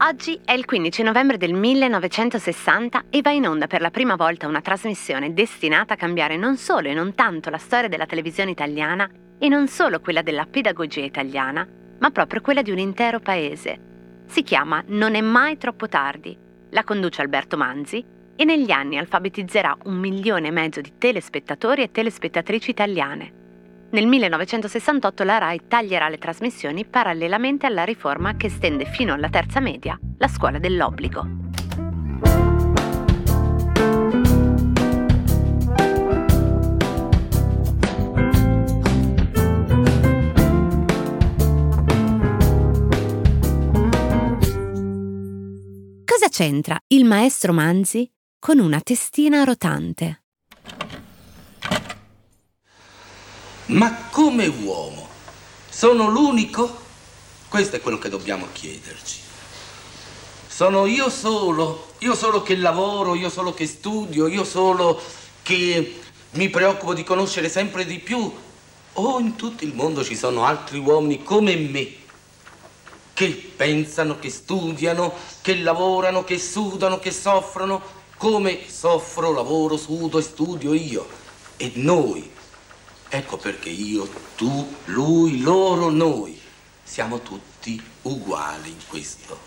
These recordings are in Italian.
Oggi è il 15 novembre del 1960 e va in onda per la prima volta una trasmissione destinata a cambiare non solo e non tanto la storia della televisione italiana e non solo quella della pedagogia italiana, ma proprio quella di un intero paese. Si chiama Non è mai troppo tardi. La conduce Alberto Manzi e negli anni alfabetizzerà un milione e mezzo di telespettatori e telespettatrici italiane. Nel 1968 la RAI taglierà le trasmissioni parallelamente alla riforma che stende fino alla terza media la scuola dell'obbligo. Cosa c'entra il maestro Manzi con una testina rotante? Ma come uomo sono l'unico? Questo è quello che dobbiamo chiederci. Sono io solo, io solo che lavoro, io solo che studio, io solo che mi preoccupo di conoscere sempre di più. O in tutto il mondo ci sono altri uomini come me che pensano, che studiano, che lavorano, che sudano, che soffrono, come soffro, lavoro, sudo e studio io. E noi Ecco perché io, tu, lui, loro, noi siamo tutti uguali in questo.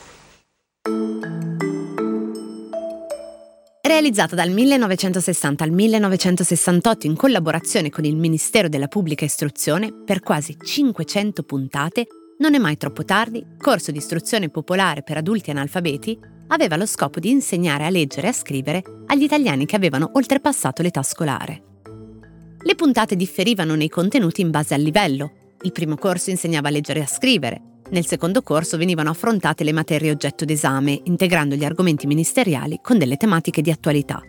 Realizzata dal 1960 al 1968 in collaborazione con il Ministero della Pubblica Istruzione per quasi 500 puntate, Non è mai troppo tardi, corso di istruzione popolare per adulti analfabeti, aveva lo scopo di insegnare a leggere e a scrivere agli italiani che avevano oltrepassato l'età scolare. Le puntate differivano nei contenuti in base al livello. Il primo corso insegnava a leggere e a scrivere. Nel secondo corso venivano affrontate le materie oggetto d'esame, integrando gli argomenti ministeriali con delle tematiche di attualità.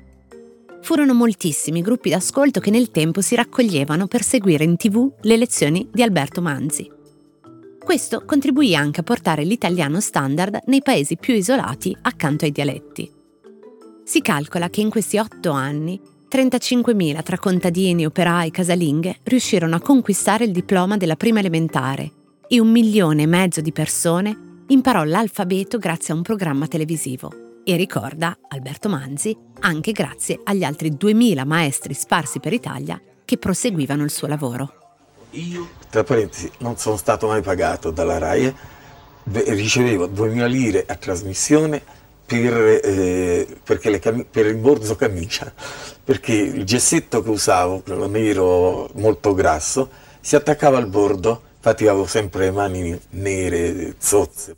Furono moltissimi i gruppi d'ascolto che nel tempo si raccoglievano per seguire in tv le lezioni di Alberto Manzi. Questo contribuì anche a portare l'italiano standard nei paesi più isolati accanto ai dialetti. Si calcola che in questi otto anni 35.000 tra contadini, operai, casalinghe riuscirono a conquistare il diploma della prima elementare e un milione e mezzo di persone imparò l'alfabeto grazie a un programma televisivo. E ricorda, Alberto Manzi, anche grazie agli altri 2.000 maestri sparsi per Italia che proseguivano il suo lavoro. Io, tra parentesi, non sono stato mai pagato dalla RAI, eh. ricevevo 2.000 lire a trasmissione per, eh, cam- per il bordo camicia, perché il gessetto che usavo, quello nero molto grasso, si attaccava al bordo, infatti avevo sempre le mani nere, zozze.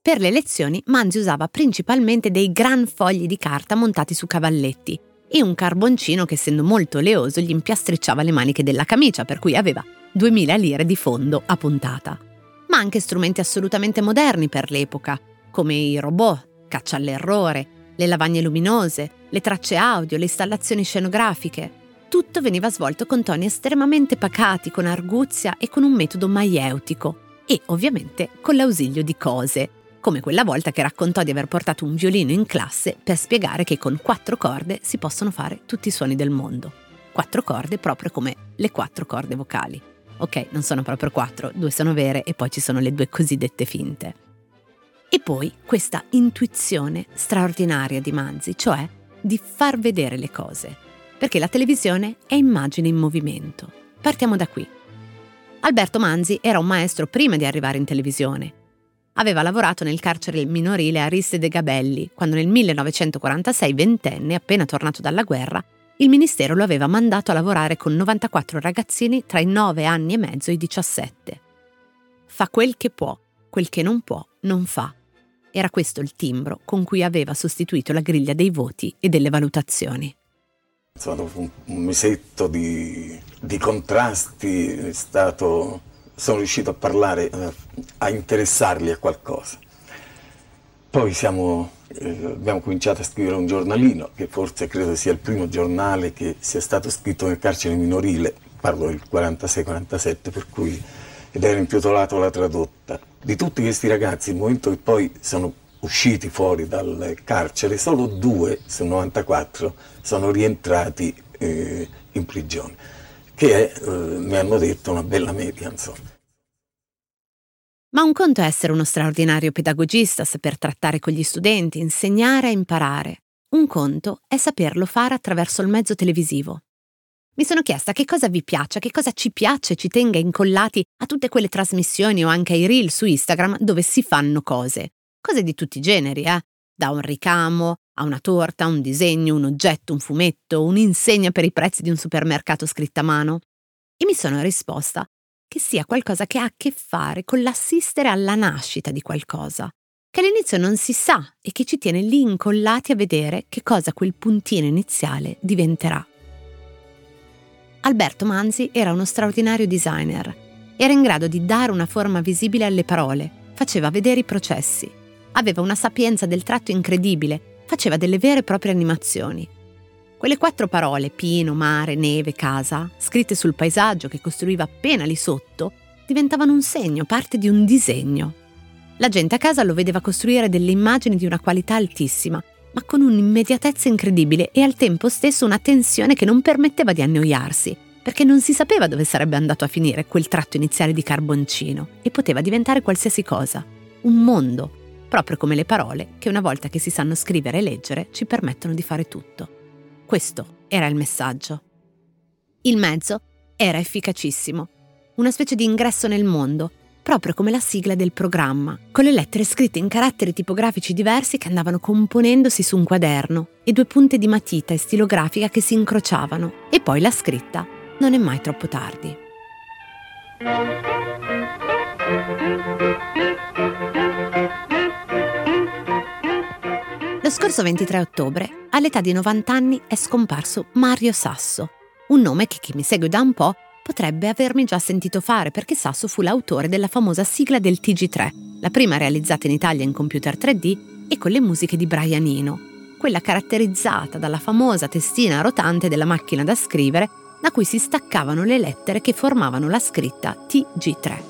Per le lezioni Manzi usava principalmente dei gran fogli di carta montati su cavalletti e un carboncino che essendo molto oleoso gli impiastricciava le maniche della camicia, per cui aveva 2000 lire di fondo a puntata. Ma anche strumenti assolutamente moderni per l'epoca, come i robot, caccia all'errore, le lavagne luminose, le tracce audio, le installazioni scenografiche. Tutto veniva svolto con toni estremamente pacati, con arguzia e con un metodo maieutico e ovviamente con l'ausilio di cose, come quella volta che raccontò di aver portato un violino in classe per spiegare che con quattro corde si possono fare tutti i suoni del mondo. Quattro corde proprio come le quattro corde vocali. Ok, non sono proprio quattro, due sono vere e poi ci sono le due cosiddette finte. E poi questa intuizione straordinaria di Manzi, cioè di far vedere le cose, perché la televisione è immagine in movimento. Partiamo da qui. Alberto Manzi era un maestro prima di arrivare in televisione. Aveva lavorato nel carcere minorile Ariste de Gabelli, quando nel 1946, ventenne, appena tornato dalla guerra, il ministero lo aveva mandato a lavorare con 94 ragazzini tra i 9 anni e mezzo e i 17. Fa quel che può, quel che non può, non fa. Era questo il timbro con cui aveva sostituito la griglia dei voti e delle valutazioni. Insomma, dopo un, mesetto di, di contrasti stato, sono riuscito a parlare, a interessarli a qualcosa. Poi siamo, eh, abbiamo cominciato a scrivere un giornalino, che forse credo sia il primo giornale che sia stato scritto nel carcere minorile, parlo del 46-47, per cui, ed era intitolato La Tradotta di tutti questi ragazzi, il momento che poi sono usciti fuori dal carcere, solo due su 94 sono rientrati eh, in prigione, che è, eh, mi hanno detto, una bella media, insomma. Ma un conto è essere uno straordinario pedagogista, saper trattare con gli studenti, insegnare e imparare. Un conto è saperlo fare attraverso il mezzo televisivo. Mi sono chiesta che cosa vi piaccia, che cosa ci piace, ci tenga incollati a tutte quelle trasmissioni o anche ai reel su Instagram dove si fanno cose. Cose di tutti i generi, eh? Da un ricamo a una torta, un disegno, un oggetto, un fumetto, un'insegna per i prezzi di un supermercato scritta a mano. E mi sono risposta che sia qualcosa che ha a che fare con l'assistere alla nascita di qualcosa, che all'inizio non si sa e che ci tiene lì incollati a vedere che cosa quel puntino iniziale diventerà. Alberto Manzi era uno straordinario designer. Era in grado di dare una forma visibile alle parole, faceva vedere i processi. Aveva una sapienza del tratto incredibile, faceva delle vere e proprie animazioni. Quelle quattro parole, pino, mare, neve, casa, scritte sul paesaggio che costruiva appena lì sotto, diventavano un segno, parte di un disegno. La gente a casa lo vedeva costruire delle immagini di una qualità altissima, ma con un'immediatezza incredibile e al tempo stesso una tensione che non permetteva di annoiarsi, perché non si sapeva dove sarebbe andato a finire quel tratto iniziale di carboncino e poteva diventare qualsiasi cosa, un mondo, proprio come le parole che una volta che si sanno scrivere e leggere ci permettono di fare tutto. Questo era il messaggio. Il mezzo era efficacissimo, una specie di ingresso nel mondo, proprio come la sigla del programma, con le lettere scritte in caratteri tipografici diversi che andavano componendosi su un quaderno e due punte di matita e stilografica che si incrociavano, e poi la scritta Non è mai troppo tardi. Lo scorso 23 ottobre, all'età di 90 anni, è scomparso Mario Sasso, un nome che chi mi segue da un po' potrebbe avermi già sentito fare perché Sasso fu l'autore della famosa sigla del TG3, la prima realizzata in Italia in computer 3D e con le musiche di Brian Eno, quella caratterizzata dalla famosa testina rotante della macchina da scrivere da cui si staccavano le lettere che formavano la scritta TG3.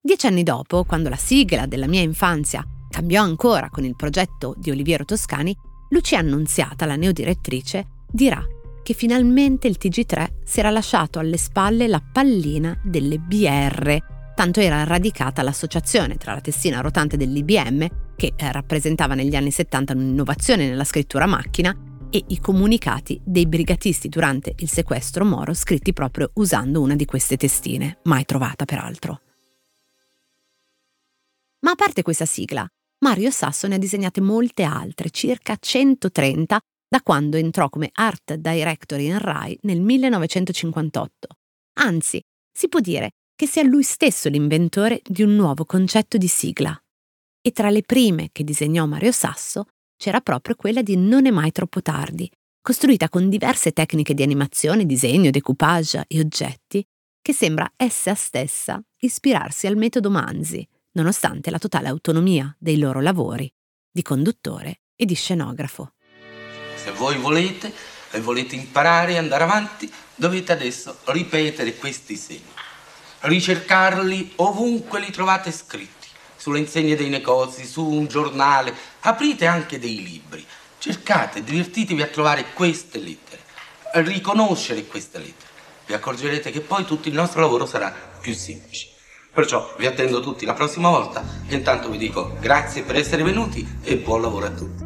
Dieci anni dopo, quando la sigla della mia infanzia cambiò ancora con il progetto di Oliviero Toscani, Lucia Annunziata, la neodirettrice, dirà che finalmente il TG3 si era lasciato alle spalle la pallina delle BR, tanto era radicata l'associazione tra la testina rotante dell'IBM, che rappresentava negli anni 70 un'innovazione nella scrittura macchina, e i comunicati dei brigatisti durante il sequestro Moro scritti proprio usando una di queste testine, mai trovata peraltro. Ma a parte questa sigla, Mario Sasso ne ha disegnate molte altre, circa 130, da quando entrò come art director in Rai nel 1958. Anzi, si può dire che sia lui stesso l'inventore di un nuovo concetto di sigla. E tra le prime che disegnò Mario Sasso c'era proprio quella di Non è mai troppo tardi, costruita con diverse tecniche di animazione, disegno, decoupage e oggetti, che sembra essa stessa ispirarsi al metodo Manzi, nonostante la totale autonomia dei loro lavori di conduttore e di scenografo. Se voi volete e volete imparare e andare avanti, dovete adesso ripetere questi segni, ricercarli ovunque li trovate scritti, sulle insegne dei negozi, su un giornale, aprite anche dei libri, cercate, divertitevi a trovare queste lettere, a riconoscere queste lettere. Vi accorgerete che poi tutto il nostro lavoro sarà più semplice. Perciò vi attendo tutti la prossima volta e intanto vi dico grazie per essere venuti e buon lavoro a tutti.